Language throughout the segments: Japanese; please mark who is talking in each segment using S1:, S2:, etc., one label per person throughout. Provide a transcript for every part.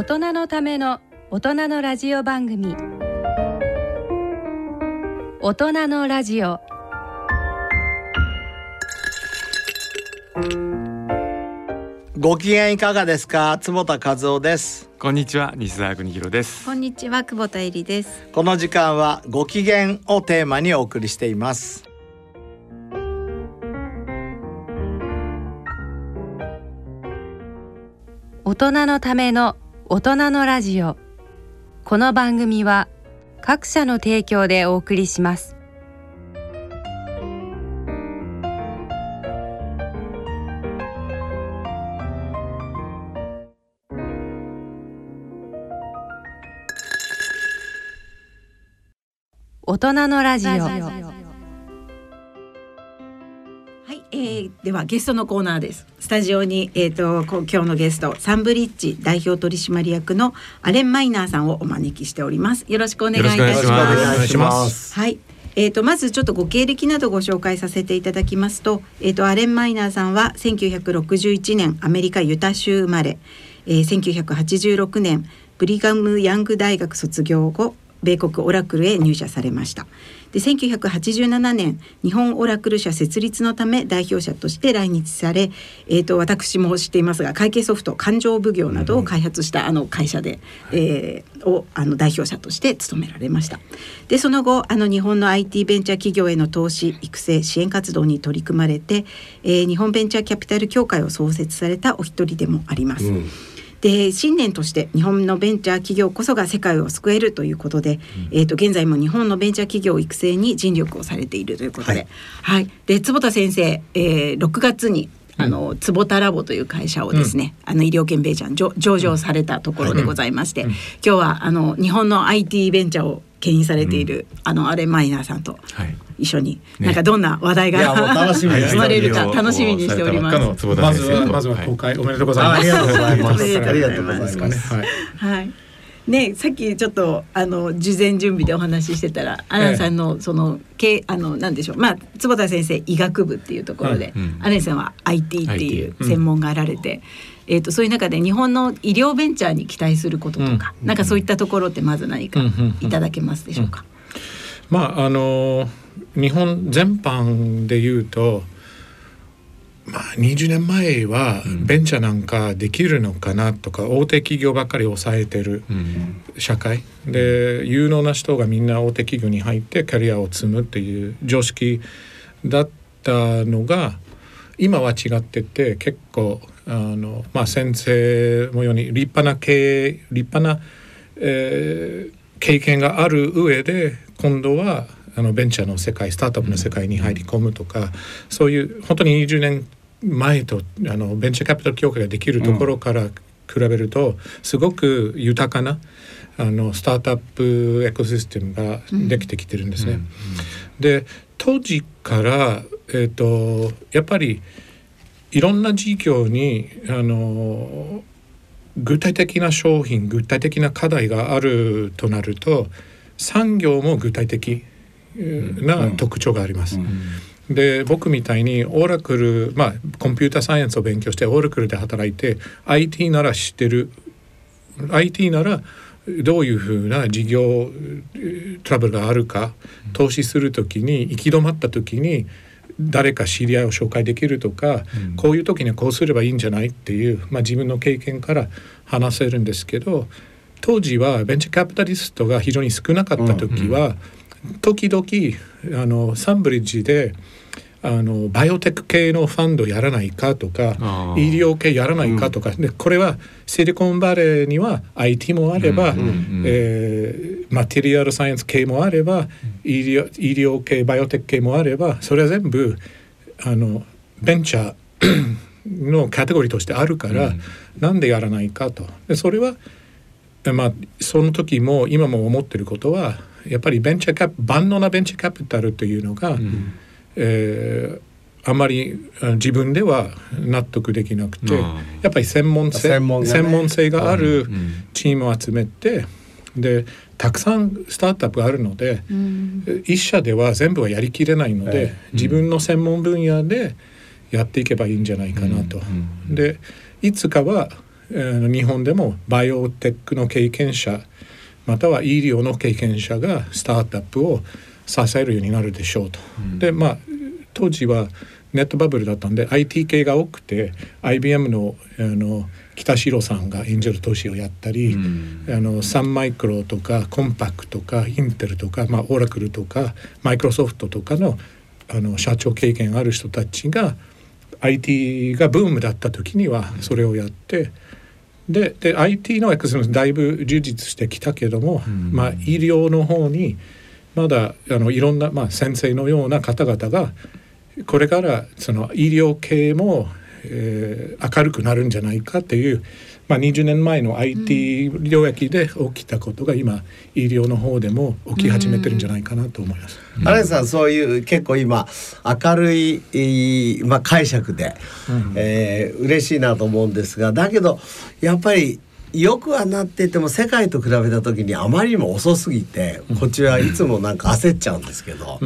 S1: 大人のための大人のラジオ番組。大人のラジオ。
S2: ご機嫌いかがですか？坪田和夫です。
S3: こんにちは。西澤邦弘です。
S4: こんにちは久保田恵里です。
S2: この時間はご機嫌をテーマにお送りしています。
S1: 大人のための大人のラジオ。この番組は各社の提供でお送りします。大人のラジオ。
S4: えー、ではゲストのコーナーです。スタジオにえっ、とこ今日のゲストサンブリッジ代表取締役のアレンマイナーさんをお招きしております。よろしくお願いいたし
S3: よろしくお
S4: ます
S3: 願いします。
S4: はい。えー、とまずちょっとご経歴などご紹介させていただきますと,、えー、とアレン・マイナーさんは1961年アメリカユタ州生まれ、えー、1986年ブリガム・ヤング大学卒業後米国オラクルへ入社されました。で1987年日本オラクル社設立のため代表者として来日され、えー、と私も知っていますが会計ソフト勘定奉行などを開発したあの会社で、えーをあの代表者として務められました。でその後あの日本の IT ベンチャー企業への投資育成支援活動に取り組まれて、えー日本ベンチャーキャピタル協会を創設されたお一人でもあります。で信念として日本のベンチャー企業こそが世界を救えるということで、えー、と現在も日本のベンチャー企業育成に尽力をされているということで、はい。で坪田先生、えー、6月にあの坪田ラボという会社をですね、あの医療圏ベンチャーに上上場されたところでございまして、今日はあの日本の IT ベンチャーを牽引されている、あのアレンマイナーさんと
S3: はい。
S4: 一緒に、
S3: ね。
S4: なんかどんな話題が、生まれるか楽しみにしております。
S5: まずはまずは
S3: はい
S5: 公開おめでとうございます。
S2: あありがとうございます。
S4: ありがとうございます。
S5: はい。
S4: はい。ね、さっきちょっとあの事前準備でお話ししてたら、アランさんのそのけあのなんでしょう、まあ坪田先生医学部っていうところで、
S3: うんうん。
S4: アランさんは IT っていう専門があられて、えっ、とそういう中で日本の医療ベンチャーに期待することとか、
S5: うん。
S4: なんかそういったところってまず何か
S5: うんうんうん。
S4: いただけますでしょうか？
S5: まああの日本全般で言うと。まあ、20年前はベンチャーなんかできるのかなとか、大手企業ばっかり抑えてる
S3: うん。
S5: 社会。で有能な人がみんな大手企業に入ってキャリアを積むっていう常識だったのが今は違ってて結構あの、まあ、先生のように立派な経営立派な、えー経験がある上で今度はあのベンチャーの世界スタートアップの世界に入り込むとか、そういう本当に20年前とあのベンチャーキャピタル協会ができるところから比べると、すごく豊かなあのスタートアップエコシステムができてきてるんですね。で当時から、えー、とやっぱりいろんな事業にあの具体的な商品具体的な課題があるとなると産業も具体的えーな特徴があります。で僕みたいにオーラクルまあコンピューターサイエンスを勉強してオーラクルで働いて IT なら知ってる。IT ならどういうふうな事業えートラブルがあるか投資する時に行き止まった時に誰か知り合いを紹介できるとか、こういう時にはこうすればいいんじゃないっていう、まあ、自分の経験から話せるんですけど当時はベンチャーキャピタリストが非常に少なかった時は、時々あのサンブリッジであのバイオテック系のファンドやらないかとか医療系やらないかとか、でこれはシリコンバレーには IT もあれば、
S3: うんうんうん
S5: えーマテリアルサイエンス系もあれば医療医療系バイオテック系もあればそれは全部あのベンチャー のカテゴリーとしてあるから、
S3: うん。
S5: なんでやらないかと。でそれはまあその時も今も思ってることはやっぱりベンチャーキャピ万能なベンチャーキャピタルというのが、
S3: うん
S5: えーあまりあ自分では納得できなくて、
S3: うん。
S5: やっぱり専門性
S2: 専門がね。
S5: 専門性がある
S3: うん。
S5: チームを集めてでたくさんスタートアップがあるので、
S4: うん。
S5: 一社では全部はやりきれないので、
S2: え
S3: え
S5: 自分の専門分野でやっていけばいいんじゃないかなと。
S3: うん。
S5: でいつかはえー日本でもバイオテックの経験者または医療の経験者がスタートアップを支えるようになるでしょうと。でまあ当時はネットバブルだったんで IT 系が多くて IBM のあの北城さんがエンジェル投資をやったり、あのサンマイクロとかコンパクとかインテルとか、まあ、オラクルとかマイクロソフトとかのあの社長経験ある人たちが IT がブームだった時にはそれをやって。でで IT のエクセだいぶ充実してきたけども、まあ、医療の方にまだあのいろんな、まあ、先生のような方々がこれからその医療系も、えー明るくなるんじゃないかっていう、まあ、20年前の IT 領域で起きたことが今医療の方でも起き始めてるんじゃないかなと思います。
S2: アレンさんそういう結構今明るい、えーまあ、解釈で、えー嬉しいなと思うんですがだけどやっぱりよくはなっていても世界と比べた時にあまりにも遅すぎてこっちはいつもなんか焦っちゃうんですけど、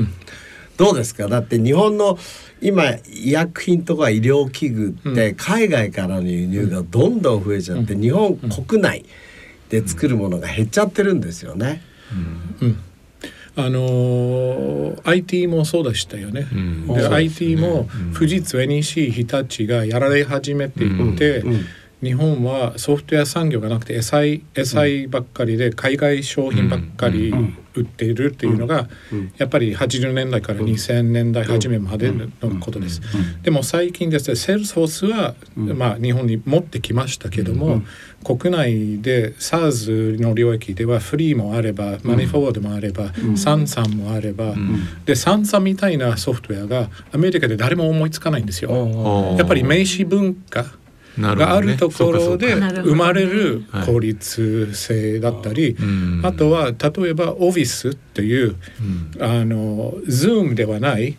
S2: どうですか？だって日本の今医薬品とか医療器具って海外からの輸入がどんどん増えちゃって日本国内で作るものが減っちゃってるんですよね。
S5: あのー IT もそうでしたよね。
S3: ん。
S5: で IT も富士通 NEC 日立がやられ始めていて、
S2: うん
S5: 日本はソフトウェア産業がなくて SI, SI ばっかりで海外商品ばっかり売っているっていうのがやっぱり80年代から2000年代初めまでのことです。でも最近ですねセールスフォースは、まあ、日本に持ってきましたけども、国内で SARS の領域では freee もあればマネーフォワードもあれば、 Sansan もあれば、で Sansan みたいなソフトウェアがアメリカで誰も思いつかないんですよ。やっぱり名刺文化があるところで生まれる
S3: はい。
S5: 効率性だったり、
S3: ん。
S5: あとは例えばオフィスっていう、あの Zoom ではない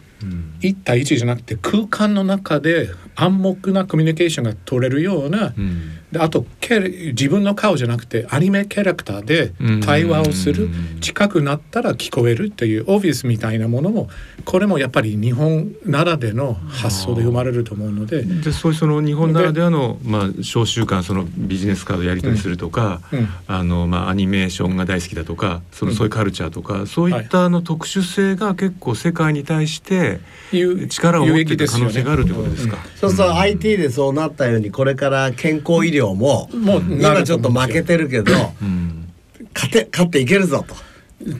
S5: 1対1じゃなくて空間の中で暗黙なコミュニケーションが取れるような、
S3: うん。
S5: であと自分の顔じゃなくてアニメキャラクターで対話をする、
S3: うん
S5: 近くなったら聞こえるっていうオフィスみたいなものもこれもやっぱり日本ならでの発想で生まれると思うので。
S3: でそういうその日本ならではのまあ商習慣そのビジネスカードやり取りするとか、
S5: うん。
S3: あのまあアニメーションが大好きだとかそのそういうカルチャーとか、そういったあの特殊性が結構世界に対して
S5: 有
S3: 力を持っている可能性があるということですか？
S2: そうすると IT でそうなったようにこれから健康医療も
S5: もう
S2: 今ちょっと負けてるけど
S3: うん。
S2: 勝て勝っていけるぞと。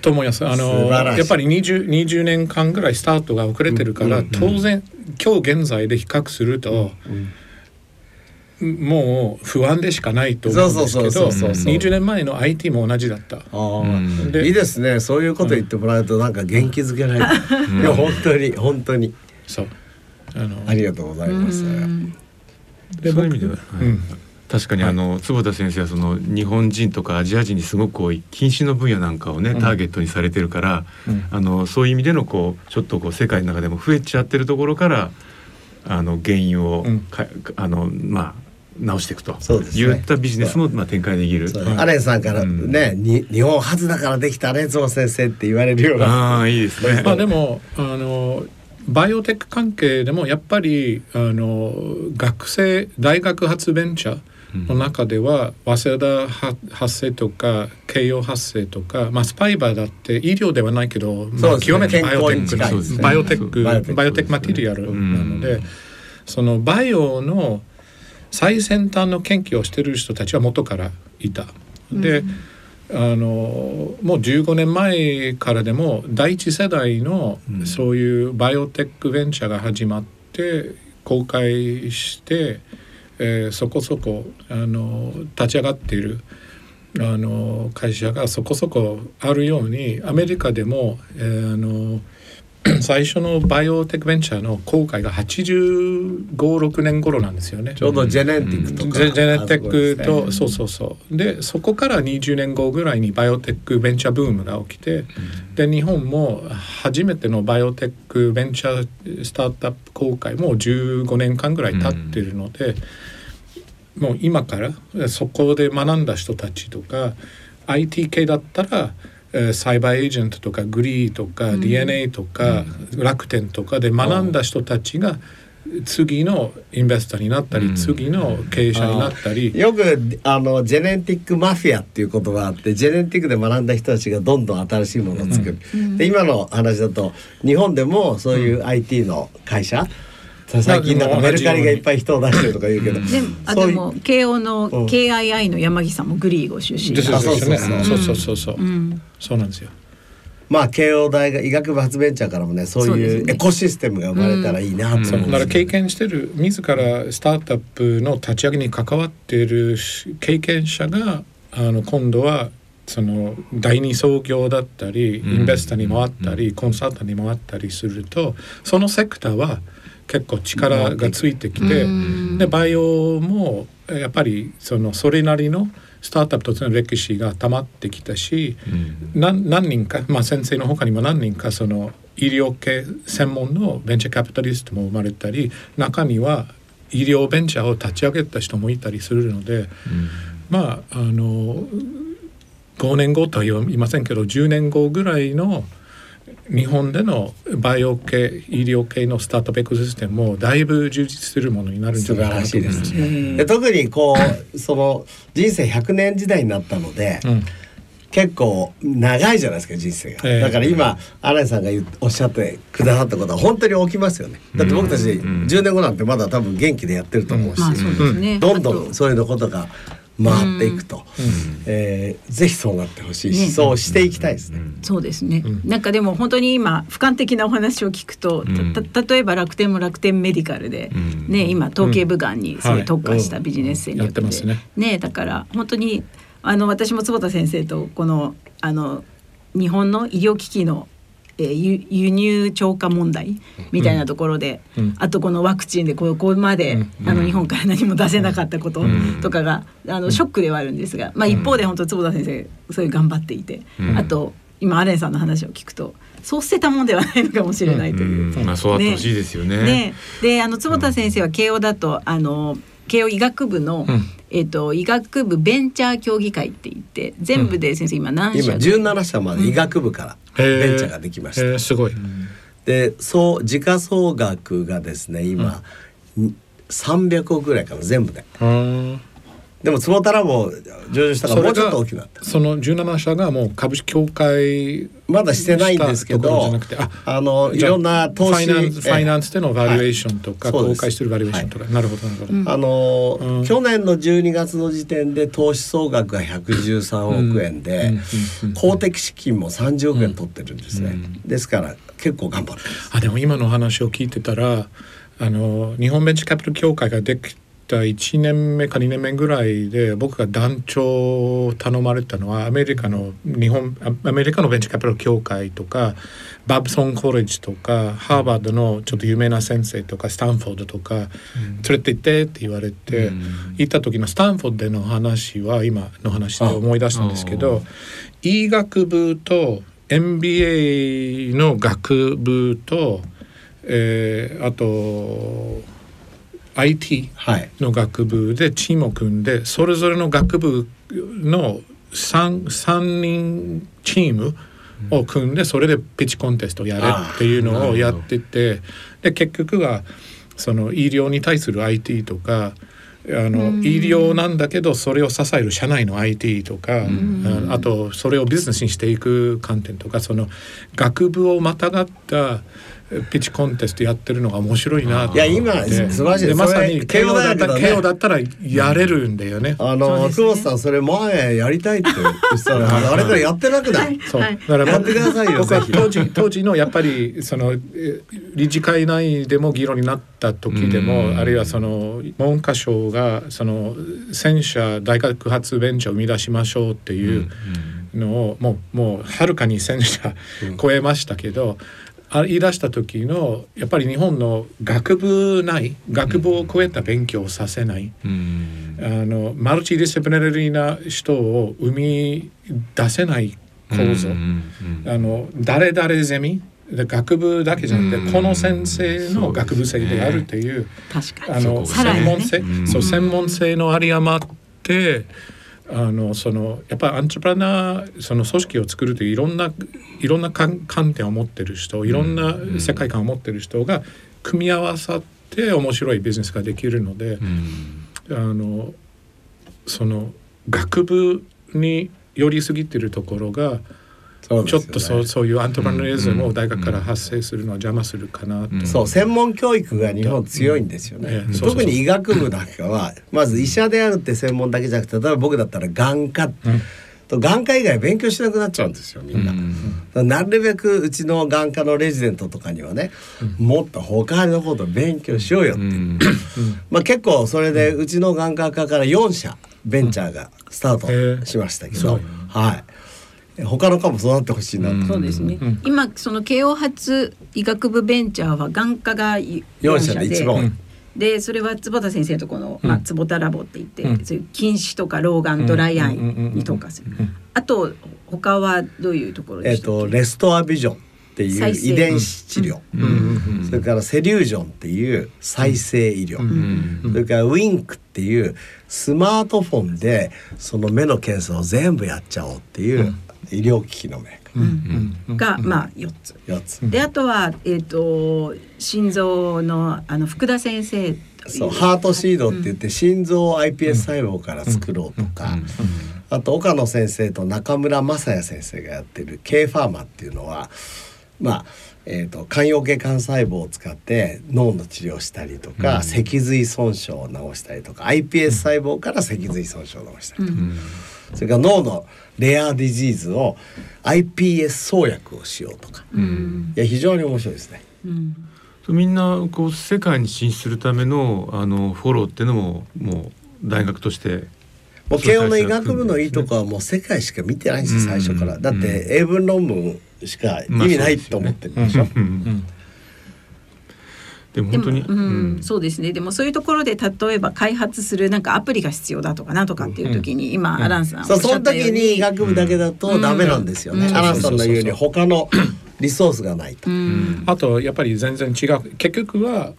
S5: と思います。あ
S2: 素
S5: のやっぱり 20, 20年間ぐらいスタートが遅れてるから、当然今日現在で比較すると、もう不安でしかないと思うんですけど
S2: そうそうそう
S3: そう
S5: 20年前の IT も同じだった。
S2: いいですね。そういうこと言ってもらうとなんか元気づけられる、いや本当に本当に。
S5: そうあの
S2: ありがとうございます。
S5: で
S3: そういう意味では、はい。
S5: うん。
S3: 確かにあの坪田先生はその日本人とかアジア人にすごく多い禁止の分野なんかをね、ターゲットにされてるから、
S5: うん。
S3: あのそういう意味でのこうちょっとこう世界の中でも増えちゃってるところからあの原因を
S5: うん。
S3: か、あのまあ直していくと。
S2: そうですね。
S3: いったビジネスもまあ展開できる。
S2: アレンさんからね、に日本初だからできたねゾウ先生って言われるような。
S3: ああいいですね。
S5: まあでもあのバイオテック関係でもやっぱりあの学生大学発ベンチャーの中では、早稲田発生とか慶応発生とか、まあ、スパイバーだって医療ではないけど、まあ、極めてバイオテック
S2: 健康に近いですね。
S5: バイオテック
S2: バイオテック
S5: バイオテック。マテリアルなので、
S3: うん
S5: そのバイオの最先端の研究をしている人たちは元からいた。で、あのもう15年前からでも第一世代のそういうバイオテックベンチャーが始まって公開して、えーそこそこあの立ち上がっているあの会社がそこそこあるようにアメリカでも、えーあの 最初のバイオテックベンチャーの公開が85,6年頃なんですよね。
S2: ちょうどジェネティックとか、
S5: ジェジェネテックと、そうそうそう。でそこから20年後ぐらいにバイオテックベンチャーブームが起きて、で日本も初めてのバイオテックベンチャースタートアップ公開もう15年間ぐらい経ってるので、もう今からそこで学んだ人たちとか IT 系だったらサイバーエージェントとかグリーとか DeNA とか楽天とかで学んだ人たちが次のインベスターになったり、
S3: うん。
S5: 次の経営者になったり、
S2: よくあのジェネンテックマフィアっていう言葉があってジェネンテックで学んだ人たちがどんどん新しいものを作る、で今の話だと日本でもそういう IT の会社、最近なんかメルカリがいっぱい人を出してるとか言うけど、
S3: うん。
S4: であでも慶応の
S2: うん。
S4: KII の山岸さんもグリーご出身。
S5: です
S2: あ
S5: ですよね。
S2: そう
S5: そうそうそうそう。
S4: うん。
S5: そうなんですよ。
S2: まあ慶応大学医学部発ベンチャーからもねそういうエコシステムが生まれたらいいなと思うん
S5: だから経験してる自らスタートアップの立ち上げに関わっている経験者があの今度はその第二創業だったり
S3: うん。
S5: インベスターに回ったり、コンサルタントに回ったりするとそのセクターは結構力がついてきて、
S4: うん。
S5: でバイオもやっぱりそのそれなりのスタートアップとしての歴史が溜まってきたし、
S3: うん。
S5: 何何人か、まあ、先生の他にも何人かその医療系専門のベンチャーキャピタリストも生まれたり中には医療ベンチャーを立ち上げた人もいたりするのでまああの5年後とは言いませんけど10年後ぐらいの日本でのバイオ系医療系のスタートアップエコシステムもだいぶ充実するものになるんじゃないかなと思います
S2: 素晴らしいですで特にこうその人生100年時代になったので、
S5: うん。
S2: 結構長いじゃないですか人生が、
S5: ええ。
S2: だから今新井さんがおっしゃってくださったことは本当に起きますよね。だって僕たち
S3: うん。
S2: 10年後なんてまだ多分元気でやってると思うし、
S4: まあそうですね。
S2: どんどんそういうのことが回っていくと、えーぜひそうなってほしいし、
S4: ね。
S2: そうしていきたいですね。
S4: そうですね、
S5: うん。
S4: なんかでも本当に今俯瞰的なお話を聞くと、
S3: うん。
S4: たた例えば楽天も楽天メディカルで、
S3: うん。
S4: ね今統計部がん。にすごい特化したビジネス戦略で、
S5: うん。やってますね
S4: だから本当にあの私も坪田先生とこのあの日本の医療機器のえー輸輸入超過問題みたいなところで、
S5: うん。
S4: あとこのワクチンでここまで、
S5: うん。
S4: あの日本から何も出せなかったこと
S3: うん。
S4: とかが、あのショックではあるんですが、まあ、一方で本当坪田先生そういう頑張っていて、
S3: うん。
S4: あと今アレンさんの話を聞くとそう捨てたもんではないのかもしれないという。
S3: うん。まあそうあってほしいですよね。
S4: ね、であの坪田先生は慶応だとあの慶応医学部の、
S5: うん。
S4: えっと医学部ベンチャー協議会って言って全部で先生今何
S2: 今
S4: 社
S2: 17社まで医学部からベンチャーができました。
S5: えーすごい。
S2: でそう時価総額がですね今、300億ぐらいかな全部で。
S5: うん
S2: でも坪田ラボ上場したからもうちょっと大きくな。った。
S5: その17社がもう株式協会
S2: まだしてないんですけど
S5: なくてあ
S2: あのいろんな投資
S5: ファイナンスファイナンスでのバリュエーションとか、公開してるバリュエーションとか、なるほどなるほど、
S4: うん。
S2: あの、
S5: うん。
S2: 去年の12月の時点で投資総額が113億円で、公的資金も30億円取ってるんですね、
S3: うん。
S2: ですから結構頑張ってます。
S5: あでも今の話を聞いてたらあの日本ベンチャーキャピタル協会ができた1年目か2年目ぐらいで僕が団長を頼まれたのはアメリカの日本あアメリカのベンチャーキャピタル協会とかバブソンコレッジとかハーバードのちょっと有名な先生とかスタンフォードとか連れて行ってって言われて、
S3: うん。
S5: 行った時のスタンフォードでの話は今の話で思い出したんですけ
S3: あ
S5: ど医学部と MBA の学部と、えーあと IT
S2: はい。
S5: の学部でチームを組んでそれぞれの学部の 3, 三人チームを組んでそれでピッチコンテストやれっていうのをやっててで結局はその医療に対する IT とかあの医療なんだけどそれを支える社内の IT とか、ああとそれをビジネスにしていく観点とかその学部をまたがったピッチコンテストやってるのが面白いなと思って。
S2: いや今素晴らしい。です
S5: まさに慶応だったら、
S2: 慶応だ
S5: ったらやれるんだよね。
S2: あの、久保田さんそれ前やりたいって言ってたらあれからやってなくない？
S5: そう。
S4: はい。
S5: だから
S2: やってくださいよ
S5: 僕は当時当時のやっぱりそのえ理事会内でも議論になった時でも、
S3: うん。
S5: あるいはその文科省がその戦車大学発ベンチャーを生み出しましょうっていうのを、もうもうはるかに戦車超えましたけど、あ言い出した時のやっぱり日本の学部内学部を超えた勉強をさせない。
S3: うん。
S5: あのマルチディスプリナリーな人を生み出せない構造、
S3: うんうん
S5: あの誰々ゼミで学部だけじゃなくて、
S3: うん。
S5: この先生の学部生であるという、
S4: 確かに。
S5: あの専門性、
S3: うん。
S5: そう専門性の有り余ってあのそのやっぱりアントプラナーその組織を作るといういろんないろんな観観点を持ってる人いろんな世界観を持ってる人が組み合わさってて面白いビジネスができるので、あのその学部に寄りすぎてるところがちょっとそうそういうアントプラネリズムを大学から発生するのは邪魔するかなと、
S2: そう専門教育が日本強いんですよね、特に医学部なんかはまず医者であるって専門だけじゃなくて例えば僕だったら眼科、と眼科以外勉強しなくなっちゃうんですよみんな、うん、なるべくうちの眼科のレジデントとかにはね、うん、もっと他のこと勉強しようよって、うん、まあ結構それでうちの眼科科から4社ベンチャーがスタートしましたけど、はい他の科も育ってほしいな。と、
S4: そうですね、今その慶応発医学部ベンチャーは眼科が4社で一番多い、でそれは坪田先生とこの、まあ、坪田ラボって言って、うん、そういう近視とか老眼ドライアイに特化する、あと他はどういうところ
S2: えっ、とレストアビジョンっていう遺伝子治療、それからセリュージョンっていう再生医療、それからウィンクっていうスマートフォンでその目の検査を全部やっちゃおうっていう医療機器のメーカ
S4: ー、がまあ4つ。
S2: 4つ。
S4: であとは、えーと、心臓のあの福田先生。
S2: そうハートシードって言って心臓を iPS 細胞から作ろうとか、あと岡野先生と中村雅也先生がやってる K ファーマっていうのはまあえーと、肝陽系幹細胞を使って脳の治療したりとか、うん、脊髄損傷を治したりとか iPS 細胞から脊髄損傷を治したりとか、うん、それから脳のレアディジーズを iPS 創薬をしようとか、うん、いや非常に面白いですね。
S3: みんなこう世界に進出するためのあのフォローっていうのももう大学として。
S2: もう慶応の医学部のいいとこはもう世界しか見てないんですよ最初から。だって英文論文しか意味ないと思ってるでしょ。
S3: でも本当に？
S4: うん、そうですね。でもそういうところで例えば開発するなんかアプリが必要だとかなとかっていう時に、今、アランさん
S2: そうその時に医学部だけだとダメなんですよね、アランさんの言うに他のリソースがないと、
S5: あとやっぱり全然違う。結局は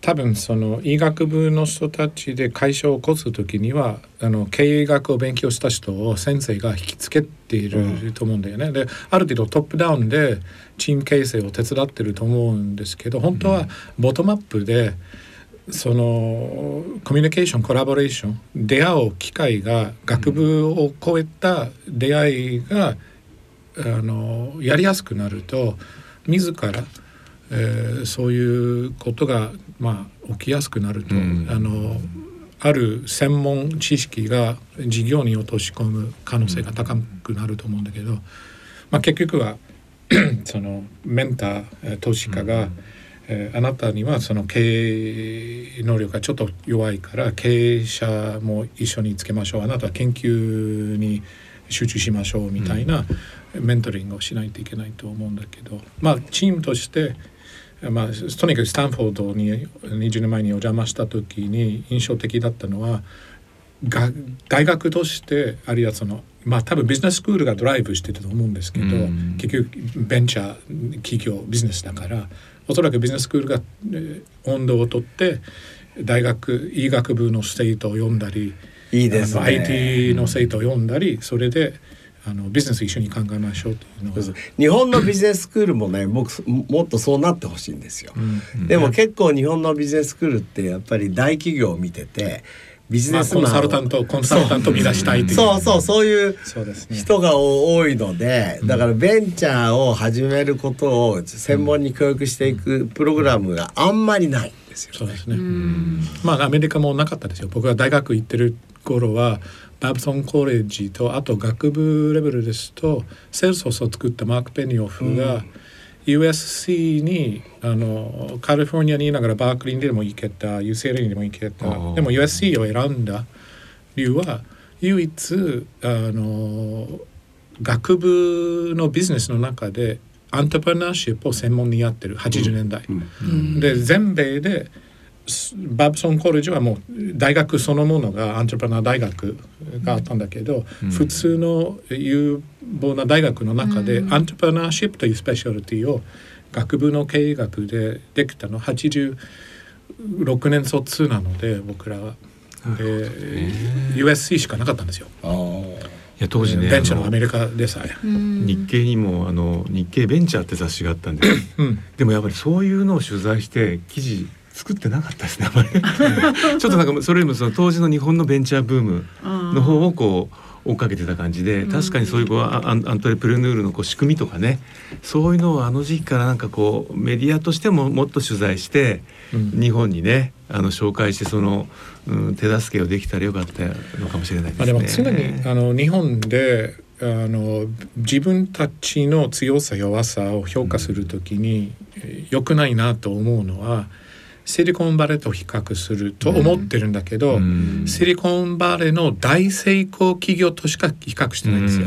S5: 多分その医学部の人たちで会社を起こす時にはあの経営学を勉強した人を先生が引きつけていると思うんだよね。うん、である程度トップダウンでチーム形成を手伝ってると思うんですけど本当はボトムアップでそのコミュニケーションコラボレーション出会う機会が学部を超えた出会いが、あのやりやすくなると自らえー、そういうことが、まあ、起きやすくなると、うん、あのある専門知識が事業に落とし込む可能性が高くなると思うんだけど、まあ、結局は そのメンター投資家が、うん、えー、あなたにはその経営能力がちょっと弱いから経営者も一緒につけましょう。あなたは研究に集中しましょうみたいなメントリングをしないといけないと思うんだけどまあチームとしてまあ、とにかくスタンフォードに20年前にお邪魔した時に印象的だったのはが大学としてあるいはそのまあ多分ビジネススクールがドライブしてたと思うんですけど、結局ベンチャー企業ビジネスだからおそらくビジネススクールが、え温度をとって大学医学部の生徒を読んだり
S2: いいです、ね、
S5: IT の生徒を読んだりそれであのビジネス一緒に考えましょうというのは
S2: 日本のビジネススクールもね僕もっとそうなってほしいんですよ、うん、でも結構日本のビジネススクールってやっぱり大企業を見ててビジネス
S5: まあ、コンサルタントコンサルタント見出したいという。
S2: そう。そうそういう人が多いのでだからベンチャーを始めることを専門に教育していくプログラムがあんまりないんですよ、ね、
S5: そうですね。まあアメリカもなかったですよ。僕が大学行ってる頃はバブソンコレッジとあと学部レベルですとセルソスを作ったマーク・ペニオフが、うん。USC にあのカリフォルニアにいながらバークリーでも行けた UCLA にも行けたでも USC を選んだ理由は唯一あの学部のビジネスの中でアントプレナーシップを専門にやってる80年代、うん。うん、で全米でバブソンコレージはもう大学そのものがアントレプナー大学があったんだけど、うん、普通の有望な大学の中で、アントレプナーシップというスペシャリティを学部の経営学でできたの。86年卒なので僕らは。で USC しかなかったんですよ。
S3: いや当時ね
S5: ベンチャーのアメリカでさえ。
S3: 日経にもあの日経ベンチャーって雑誌があったんで、うん、でもやっぱりそういうのを取材して記事作ってなかったですねあまり。ちょっとなんかそれよりもその当時の日本のベンチャーブームの方をこう追っかけてた感じで確かにそういうこうアンアントレプレヌールのこう仕組みとかねそういうのをあの時期からなんかこうメディアとしてももっと取材して、日本にねあの紹介してその、うん、手助けをできたらよかったのかもしれないですね。
S5: でも常にあの日本であの自分たちの強さ弱さを評価するときに良くないなと思うのはシリコンバレーと比較すると思ってるんだけど、うん、シリコンバレーの大成功企業としか比較してないんですよ。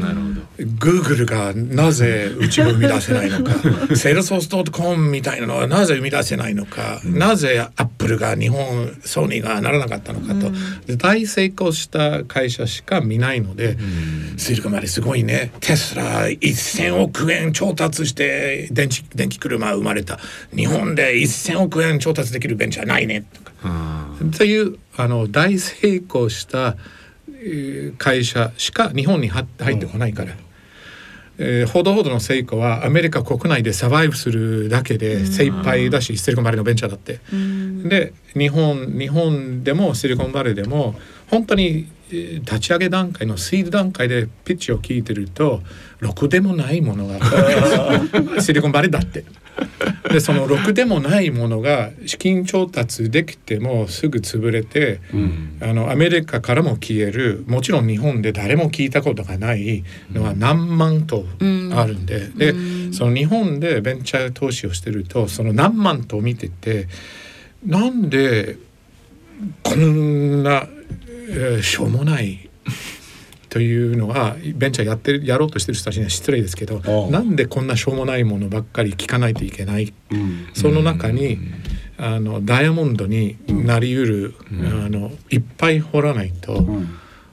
S5: なるほどグーグルがなぜうちを生み出せないのか。セールソースドットコムみたいなのはなぜ生み出せないのか、うん、なぜアップルが日本ソニーがならなかったのかと、うん、大成功した会社しか見ないので、うん、シリコンバレーすごいね。テスラ1,000億円調達して電池電気車生まれた。日本で1,000億円調達できるベンチャーないね。とか。というあの大成功した会社しか日本に入ってこないから。えー、ほどほどの成果はアメリカ国内でサバイブするだけで精一杯だし、シリコンバレーのベンチャーだって。で日本日本でもシリコンバレーでも本当に立ち上げ段階のスイード段階でピッチを聞いてるとろくでもないものが シリコンバレーだって。でそのろくでもないものが資金調達できてもすぐ潰れて、うん、あのアメリカからも消えるもちろん日本で誰も聞いたことがないのは何万とあるんで、うん、で、うん、その日本でベンチャー投資をしてるとその何万と見ててなんでこんな、えー、しょうもないというのはベンチャーやってるやろうとしてる人たちには失礼ですけどなんでこんなしょうもないものばっかり聞かないといけない、うん、その中に、あのダイヤモンドになりうる、うん、あのいっぱい掘らないと、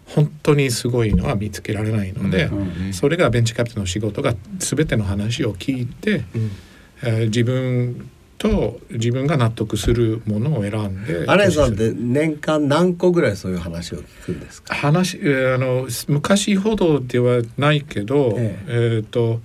S5: 本当にすごいのは見つけられないので、それがベンチャーキャピタルの仕事が全ての話を聞いて、えー、自分と自分が納得するものを選んで
S2: アレンさんって年間何個ぐらいそういう話を聞くんですか？
S5: 話あの昔ほどではないけど、ええ。えー、と、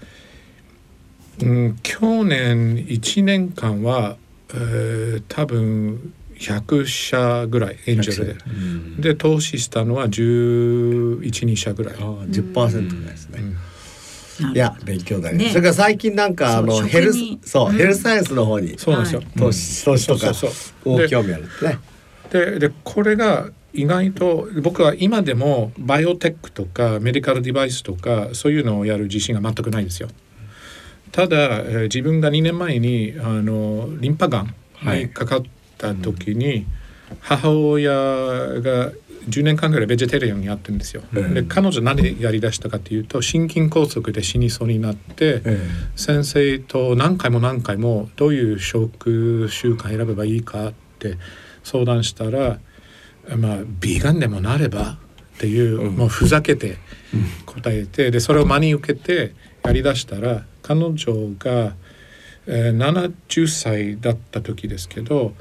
S5: うん、去年1年間は、えー、多分100社ぐらいエンジェルで、うん、で投資したのは112社ぐらい。あ
S2: 10%ぐらいですね。うんいや勉強だね、ね、それから最近なんかあのヘルスそう、うん、ヘルスサイエンスの方に
S5: そうなんですよ。
S2: 投資投資とか大興味あるね。
S5: ででこれが意外と僕は今でもバイオテックとかメディカルデバイスとかそういうのをやる自信が全くないんですよ。ただ、えー、自分が2年前にあのリンパがんにかかった時に、はい、母親が10年間ぐらいベジタリアンにやってるんですよ。うん、で彼女何やりだしたかというと心筋梗塞で死にそうになって、うん、先生と何回も何回もどういう食習慣選べばいいかって相談したらまあビーガンでもなればっていう、うん、もうふざけて答えてでそれを真に受けてやりだしたら彼女が、えー、70歳だった時ですけど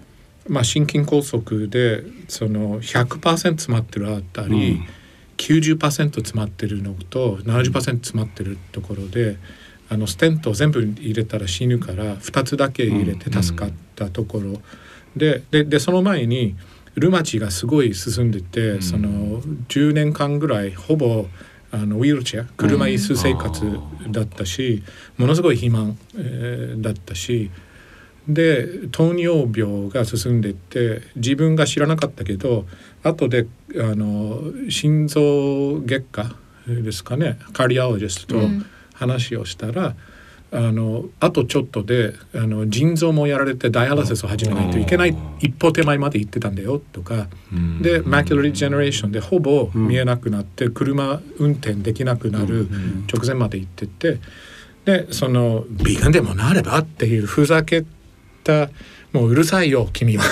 S5: まあ、心筋梗塞でその100%詰まってるあったり、うん、90%詰まってるのと70%詰まってるところであのステントを全部入れたら死ぬから2つだけ入れて助かったところ、うん、でででその前にルマチがすごい進んでて、うん、その10年間ぐらいほぼあのウィールチェア車椅子生活だったし、ものすごい肥満、えー、だったし。で糖尿病が進んでいって自分が知らなかったけど後であの心臓外科ですかねカリアオロジストと話をしたら、うん、あのあとちょっとであの腎臓もやられてダイアラシスを始めないといけない一歩手前まで行ってたんだよとか、うん、でマキュラリジェネレーションでほぼ見えなくなって車運転できなくなる直前まで行ってて。でそのビーガンでもなればっていうふざけたもううるさいよ君は。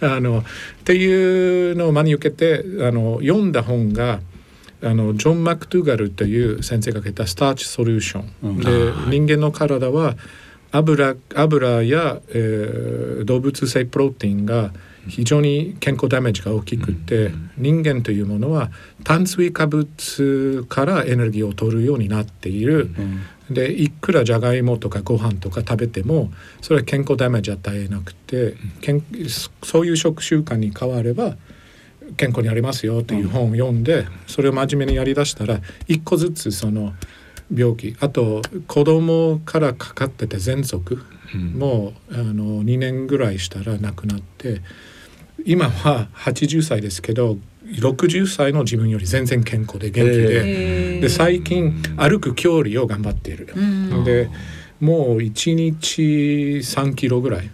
S5: あのっていうのを真に受けてあの読んだ本があのジョン・マクトゥーガルという先生が書いた「スターチ・ソリューション」うん、で人間の体は油油や、えー、動物性プロテインが非常に健康ダメージが大きくて、うん、人間というものは炭水化物からエネルギーを取るようになっている、でいくらじゃがいもとかご飯とか食べてもそれは健康ダメージ与えなくて、そういう食習慣に変われば健康になりますよという本を読んでそれを真面目にやりだしたら一個ずつその病気あと子供からかかってて喘息もうあの2年ぐらいしたら亡くなって今は80歳ですけど60歳の自分より全然健康で元気でで最近歩く距離を頑張っている。でもう1日3キロぐらい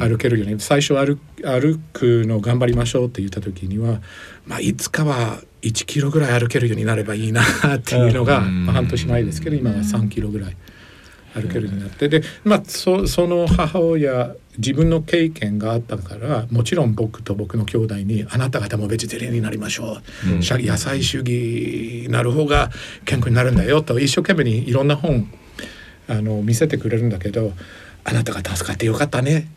S5: 歩けるように、最初歩歩くの頑張りましょうって言った時には、まあ、いつかは1キロぐらい歩けるようになればいいなっていうのが、まあ、半年前ですけど今は3キロぐらい歩けるようになって。で、まあ、そその母親自分の経験があったからもちろん僕と僕の兄弟に「あなた方もベジタリアンになりましょう」うん、野菜主義なる方が健康になるんだよ」と一生懸命にいろんな本あの見せてくれるんだけどあなたが助かってよかったね。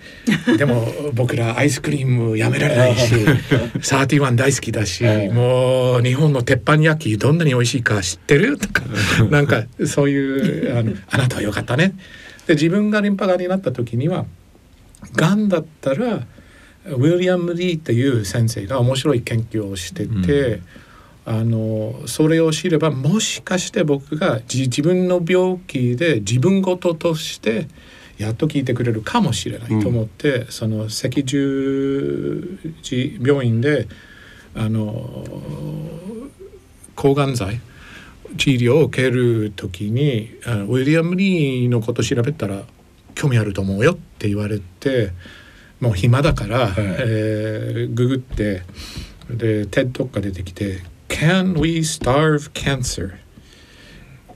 S5: でも 僕らアイスクリームやめられないし サーティワン大好きだしもう日本の鉄板焼きどんなに美味しいか知ってる？と かなんかそういうあのあなたはよかったね。で自分がリンパがんになった時にはがんだったらウィリアム・リーっていう先生が面白い研究をしてて、うん、あのそれを知ればもしかして僕が自分の病気で自分事としてやっと聞いてくれるかもしれないと思って、うん、その赤十字病院であの抗がん剤治療を受ける時にウィリアム・リーのこと調べたら興味あると思うよって言われてもう暇だから、はい、えー、ググってで TED が出てきて「Can we starve cancer?」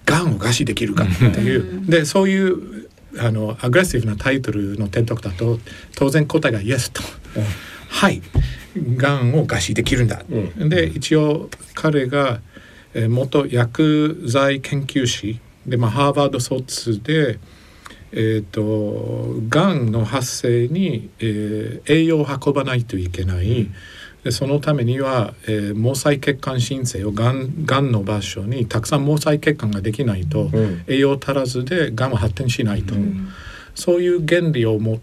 S5: がんを餓死できるかっていう。でそういうあのアグレッシブなタイトルのテッドだと当然答えが「イエス」と「はい。がんを餓死できるんだ」うん、で一応彼が、えー、元薬剤研究士で、まあ、ハーバード卒で、えーと、がんの発生に、えー、栄養を運ばないといけない。うんでそのためには、えー、毛細血管新生をがんがんの場所にたくさん毛細血管ができないと、うん、栄養足らずでがんは発展しないと、うん、そういう原理を持って、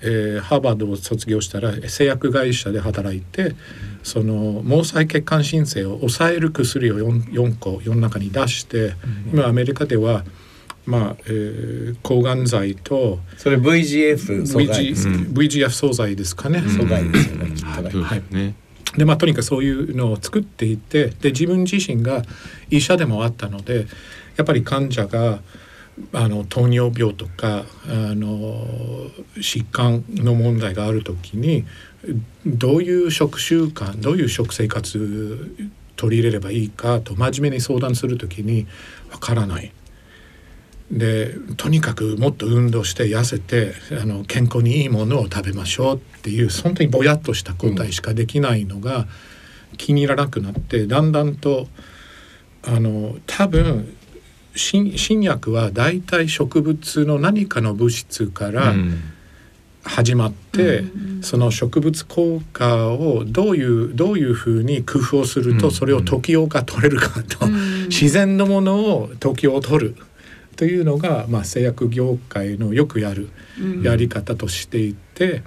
S5: えー、ハーバードを卒業したら製薬会社で働いて、その毛細血管新生を抑える薬を 4, 4個世の中に出して、今アメリカではまあ、えー、抗がん剤と
S2: それ VGF 阻害、
S5: VG VGF 素材ですかね。
S2: 阻害ですよね。
S5: はい。でまあとにかくそういうのを作っていてで自分自身が医者でもあったのでやっぱり患者があの糖尿病とかあの疾患の問題がある時にどういう食習慣どういう食生活取り入れればいいかと真面目に相談する時にわからない。でとにかくもっと運動して痩せてあの健康にいいものを食べましょうっていう本当にぼやっとした答えしかできないのが気に入らなくなってだんだんとあの多分新薬は大体植物の何かの物質から始まって、うん、その植物効果をどういうどういうふうに工夫をするとそれを時用が取れるかと、うん、自然のものを時用を取る。というのが、まあ、製薬業界のよくやるやり方としていて、うん、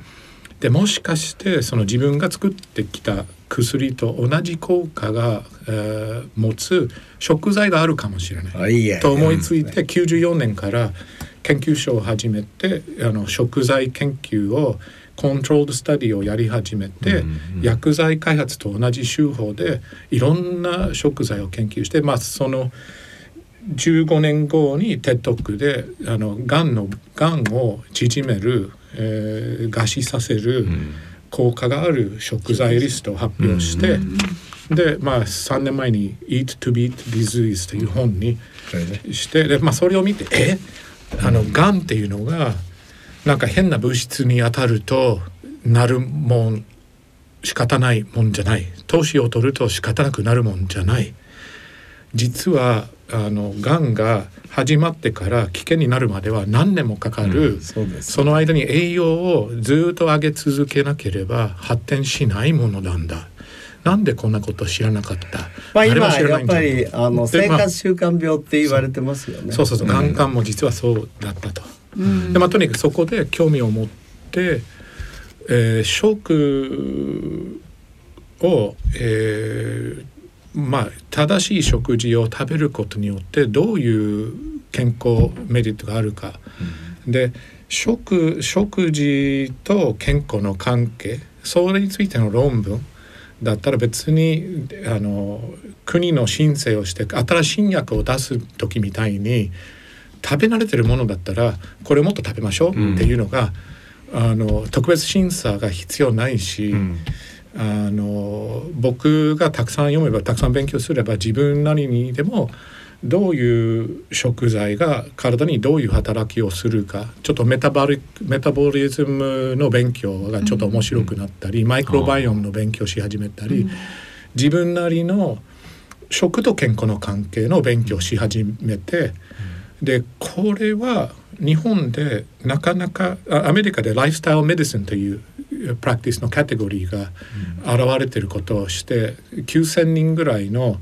S5: でもしかしてその自分が作ってきた薬と同じ効果が、えー、持つ食材があるかもしれないと思いついて94年から研究所を始めてあの食材研究をコントロールスタディをやり始めて、うんうん、薬剤開発と同じ手法でいろんな食材を研究してまあその15年後に TED であのがんのがんを縮める、えー、餓死させる効果がある食材リストを発表して、うん、でまあ3年前に「Eat to Beat Disease」という本にしてで、まあ、それを見てえ？あのがんっていうのがなんか変な物質に当たるとなるもん仕方ないもんじゃない。年を取ると仕方なくなるもんじゃない。実はあのがんが始まってから危険になるまでは何年もかかる、うんそね、その間に栄養をずっと上げ続けなければ発展しないものなんだ。なんでこんなこと知らなかった？
S2: まあ今やっぱりあの生活習慣病って言われてますよね。
S5: そう。そう。そう、ガンガンも実はそうだったと。でまあとにかくそこで興味を持って、えー食を、えーまあ正しい食事を食べることによってどういう健康メリットがあるか。で食食事と健康の関係それについての論文だったら別にあの国の申請をして新しい新薬を出す時みたいに食べ慣れてるものだったらこれもっと食べましょうっていうのが、あの特別審査が必要ないし、
S3: うん
S5: あの僕がたくさん読めばたくさん勉強すれば自分なりにでもどういう食材が体にどういう働きをするかちょっとメタボリメタボリズムの勉強がちょっと面白くなったり、マイクロバイオームの勉強し始めたり、自分なりの食と健康の関係の勉強をし始めて、でこれは日本でなかなかあアメリカでライフスタイルメディシンというプラクティスのカテゴリーが現れていることをして9,000人ぐらいの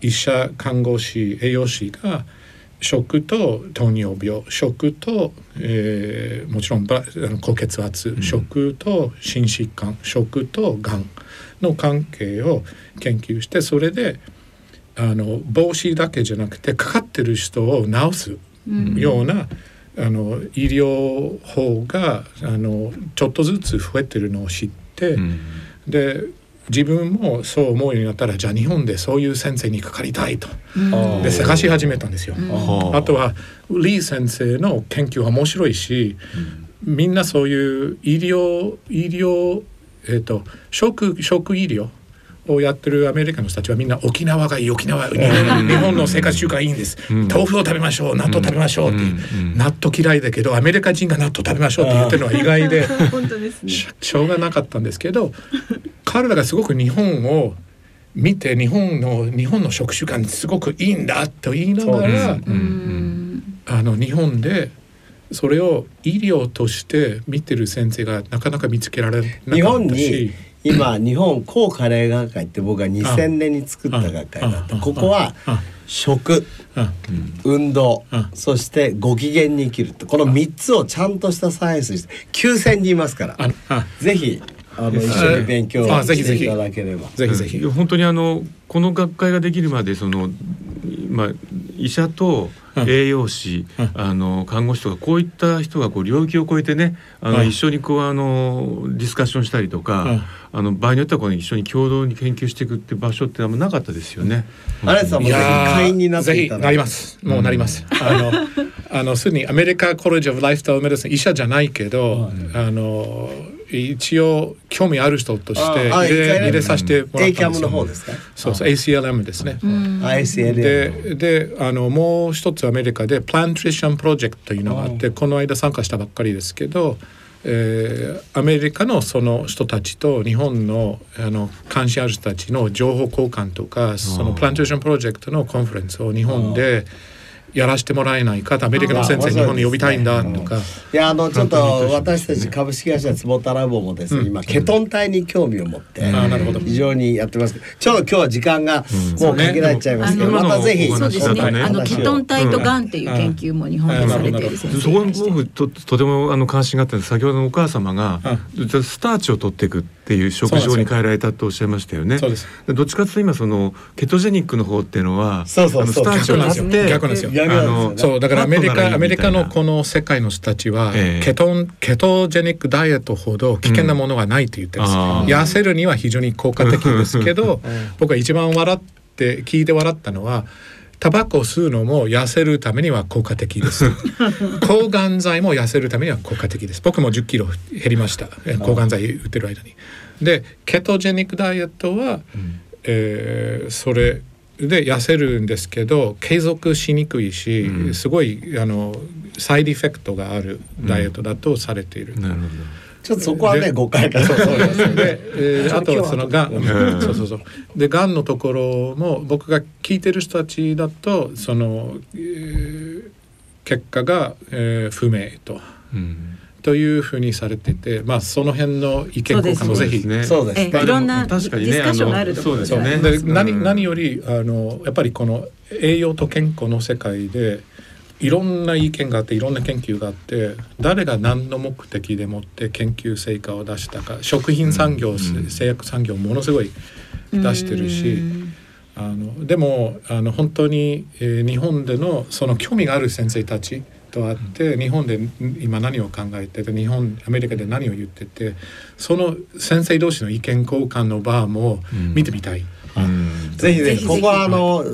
S5: 医者看護師栄養士が食と糖尿病食と、えーもちろんばあの高血圧、食と心疾患食とがんの関係を研究してそれであの防止だけじゃなくてかかってる人を治すような、あの医療法があのちょっとずつ増えてるのを知って、
S3: うん。
S5: で自分もそう思うようになったらじゃあ日本でそういう先生にかかりたいと。
S2: あ
S5: で探し始めたんですよ。
S3: は
S5: あとはリー先生の研究は面白いし、みんなそういう医療医療えっ、と食食医療をやってるアメリカの人たちはみんな沖縄がいい沖縄日本日本の生活習慣いいんです、
S3: うん。
S5: 豆腐を食べましょう。納豆食べましょうって、納豆嫌いだけどアメリカ人が納豆食べましょうって言ってるのは意外で。
S4: 本当ですね。
S5: ししょうがなかったんですけど彼らがすごく日本を見て日本の日本の食習慣すごくいいんだと言いながら、あの日本でそれを医療として見てる先生がなかなか見つけられなかったし。
S2: 日本に今日本高カレー学会って僕が2000年に作った学会だった。ここは
S5: あ
S2: 食
S5: あ
S2: 運動
S5: うん
S2: そしてご機嫌に生きるって。この3つをちゃんとしたサイエンスにして9,000人いますから。ぜひあの一緒に勉強
S5: あぜひぜひ。
S2: していただければ。
S5: ぜひぜひ、
S3: 本当にあのこの学会ができるまでそのまあ医者と
S5: うん
S3: 栄養士、
S5: うん。
S3: あの看護師とかこういった人がこう領域を超えてねあの、
S5: うん。
S3: 一緒にこうあのディスカッションしたりとか、あの場合によってはこう一緒に共同に研究していくって場所ってあんまなかったですよね。
S2: アレスさんもぜひ会員になって
S5: ぜひ
S2: いただ
S5: なります。もうなります、あのあのすでにアメリカコレッジオブライフスタイルメディシン医者じゃないけど、あの一応興味ある人として入れ入れさせてもらったんですよ。
S2: ACAM の方ですか？
S5: そうそう ACLM ですね、でであのもう一つアメリカでプラントリションプロジェクトというのがあってこの間参加したばっかりですけど、えーアメリカのその人たちと日本のあの関心ある人たちの情報交換とかそのプラントリションプロジェクトのコンファレンスを日本でやらせてもらえないかとアメリカの先生日本に呼びたいんだとか。
S2: いやあのちょっと私たち株式会社坪田ラボもですね、今ケトン体に興味を持って、
S5: あーなるほど。
S2: 非常にやってますけどちょうど今日は時間がもう限られちゃいますけど、
S3: うん
S2: またぜひ
S4: そうですね。あのケトン体とがんっていう研究も日本でされている先生
S3: そこ僕ととてもあの関心があったん。です先ほどのお母様が、スターチを取っていくっていう食事法に変えられたとおっしゃいましたよね。
S5: そうです。
S3: どっちかというと今そのケトジェニックの方っていうのは
S2: そうそうそう。
S3: あのスターチを取って
S5: 逆なんですよ。
S2: 逆なんですよ。ね
S5: そうだからアメリカアメリカのこの世界の人たちは、
S3: ええ。
S5: ケトンケトジェニックダイエットほど危険なものはないと言ってるんです、痩せるには非常に効果的ですけど僕が一番笑って聞いて笑ったのはタバコを吸うのも痩せるためには効果的です。抗がん剤も痩せるためには効果的です。僕も1 0キロ減りました。え抗がん剤打ってる間に。でケトジェニックダイエットは、えーそれで痩せるんですけど継続しにくいし、
S3: うん。
S5: すごいあのサイドエフェクトがあるダイエットだとされている。
S3: なるほど。
S2: ちょっとそこはね
S5: で
S2: 誤解かと思います
S5: で、えー あとそのがん、
S3: ん。
S5: そうそうそう。でがんのところも僕が聞いてる人たちだとその、えー結果が、えー不明と。
S3: うん。
S5: というふうにされてて、まあその辺の意見交換もぜひ。
S3: ね
S2: そうですね。
S4: えいろんなデ
S3: 確かにね
S4: ィスカッションがあるところ
S3: そうですよね。
S5: で
S3: うん
S5: 何何よりあのやっぱりこの栄養と健康の世界でいろんな意見があっていろんな研究があって誰が何の目的でもって研究成果を出したか食品産業、
S3: ん
S5: 製薬産業ものすごい出してるし。あのでもあの本当に、えー日本でのその興味がある先生たちと会って、日本で今何を考えてて日本アメリカで何を言っててその先生同士の意見交換の場も見てみたい。
S3: うん
S2: ぜひぜ
S4: ひ。
S2: ここはあの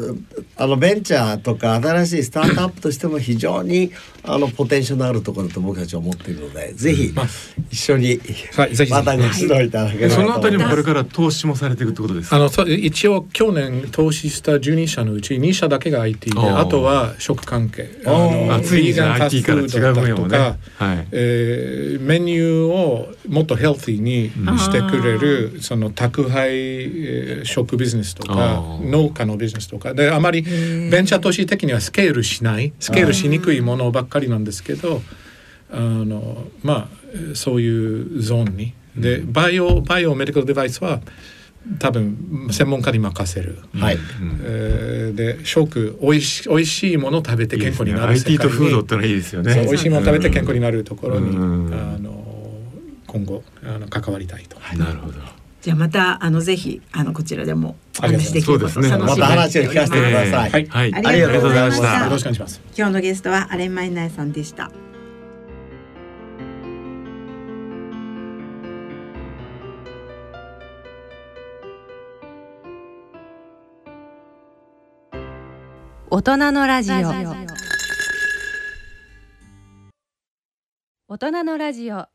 S2: あのベンチャーとか新しいスタートアップとしても非常にあのポテンシャルのあるところだと僕たちは思っているのでぜひ
S5: まあ
S2: 一緒に
S5: はい
S2: またご指導いただければと
S3: そのあたり。もこれから投資もされていくってことですか？
S5: あのそう一応去年投資した12社のうち2社だけが IT で
S3: あー。
S5: あとは食関係。
S2: あー。
S3: あついに IT から違う分野もね。はい。
S5: えーメニューをもっとヘルティーにしてくれる、その宅配、えー食ビジネスとか農家のビジネスとか。であまりベンチャー投資的にはスケールしない。スケールしにくいものばっかりなんですけどあのまあえーそういうゾーンに。でバイオバイオメディカルデバイスは多分専門家に任せる。
S2: はい。
S3: うん。
S5: えーで食おいしおいしいものを食べて健康になる
S3: いいですね。IT とフードっ
S5: に
S3: てのはいいですよね。
S5: そう美味しいものを食べて健康になるところに、
S3: うん。
S5: あの今後あの関わりたいと。
S3: なるほど
S4: じゃあまたあのぜひあのこちらでもお話できること
S3: そうですね。
S4: 楽しみに。
S2: また話を聞かせてください。
S5: はい。
S3: はい。
S4: ありがとうございました。
S5: よろしくお願いします。
S4: 今日のゲストはアレンマイナイさんでした。
S1: 大人のラジオ。大人のラジオ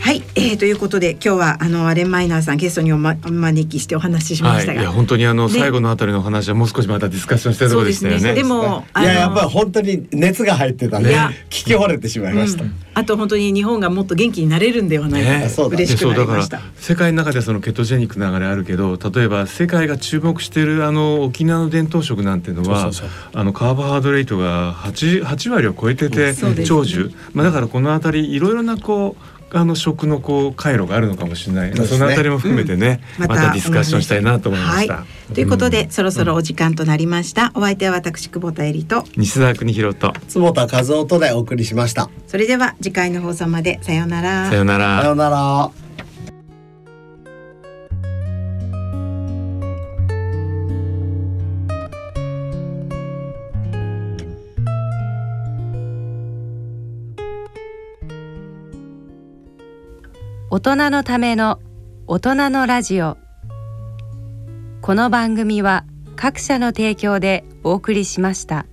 S4: はい、えー、ということで今日はあのアレンマイナーさんゲストにお,、ま、お招きしてお話ししま
S3: はい、
S4: したが、
S3: いや本当にあの
S4: ね
S3: 最後のあたりの話はもう少しまたディスカッションしたいところでしたよね。
S4: そうですねでも
S2: いややっぱり本当に熱が入ってたね。聞き惚れてしまいました。
S4: うんあと本当に日本がもっと元気になれるんではないか
S3: ね
S4: と、
S2: そうだ
S4: 嬉しくなりました。
S3: 世界の中ではそのケトジェニックな流れあるけど例えば世界が注目しているあの沖縄の伝統食なんていうのは
S5: そうそう
S3: あのカーボハイドレートが 8, 8割を超えてて長寿、まあ、だからこの辺りいろいろなこうあの食のこう回路があるのかもしれない、
S2: そね。
S3: その辺りも含めてね、
S4: うん。
S3: またディスカッションしたいなと思いました。
S4: はい、ということで、そろそろお時間となりました。お相手は私久保田恵里と、
S3: 西澤邦弘と。
S2: 坪田和夫とでお送りしました。
S4: それでは次回の放送まで。さようなら。
S3: さようなら。
S2: さようなら。
S1: 大人のための大人のラジオこの番組は各社の提供でお送りしました。